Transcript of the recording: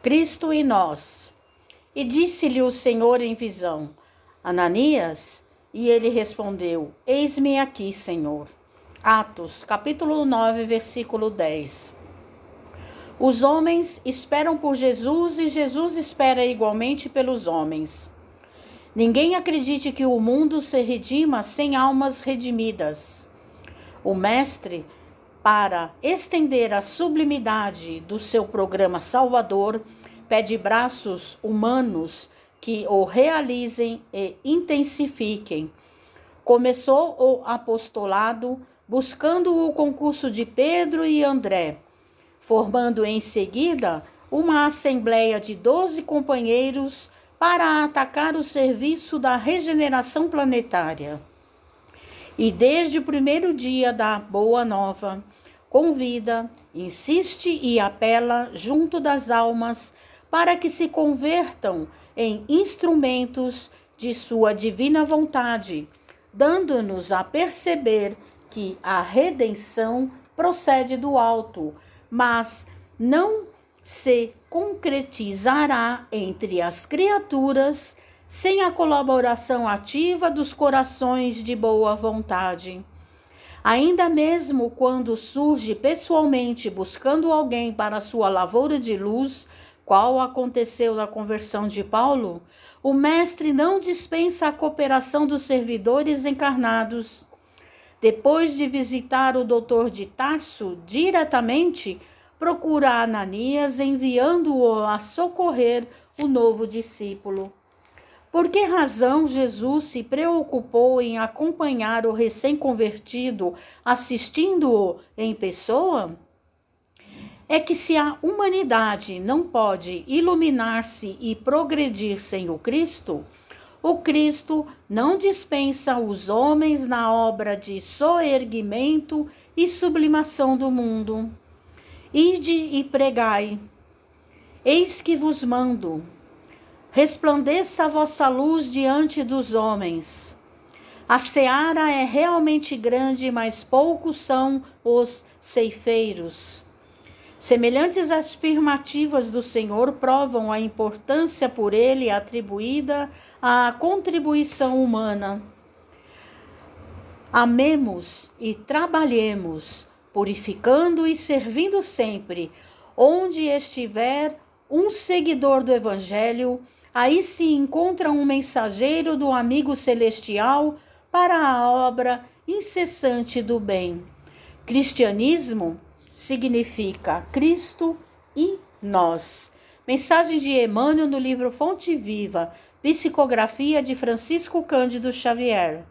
Cristo e nós. E disse-lhe o Senhor em visão: Ananias? E ele respondeu: Eis-me aqui, Senhor. Atos, capítulo 9, versículo 10. Os homens esperam por Jesus e Jesus espera igualmente pelos homens. Ninguém acredite que o mundo se redima sem almas redimidas. O Mestre, para estender a sublimidade do seu programa salvador, pede braços humanos que o realizem e intensifiquem. Começou o apostolado buscando o concurso de Pedro e André formando em seguida uma assembleia de doze companheiros para atacar o serviço da regeneração planetária. E desde o primeiro dia da Boa Nova, convida, insiste e apela junto das almas para que se convertam em instrumentos de sua divina vontade, dando-nos a perceber que a redenção procede do alto mas não se concretizará entre as criaturas sem a colaboração ativa dos corações de boa vontade. Ainda mesmo quando surge pessoalmente buscando alguém para sua lavoura de luz, qual aconteceu na conversão de Paulo, o Mestre não dispensa a cooperação dos servidores encarnados depois de visitar o doutor de Tarso diretamente, procura Ananias, enviando-o a socorrer o novo discípulo. Por que razão Jesus se preocupou em acompanhar o recém-convertido, assistindo-o em pessoa? É que se a humanidade não pode iluminar-se e progredir sem o Cristo, o Cristo não dispensa os homens na obra de soerguimento e sublimação do mundo. Ide e pregai. Eis que vos mando. Resplandeça a vossa luz diante dos homens. A seara é realmente grande, mas poucos são os ceifeiros. Semelhantes afirmativas do Senhor provam a importância por ele atribuída à contribuição humana. Amemos e trabalhemos, purificando e servindo sempre, onde estiver um seguidor do Evangelho, aí se encontra um mensageiro do amigo celestial para a obra incessante do bem. Cristianismo significa Cristo e nós. Mensagem de Emmanuel no livro Fonte Viva, Psicografia de Francisco Cândido Xavier.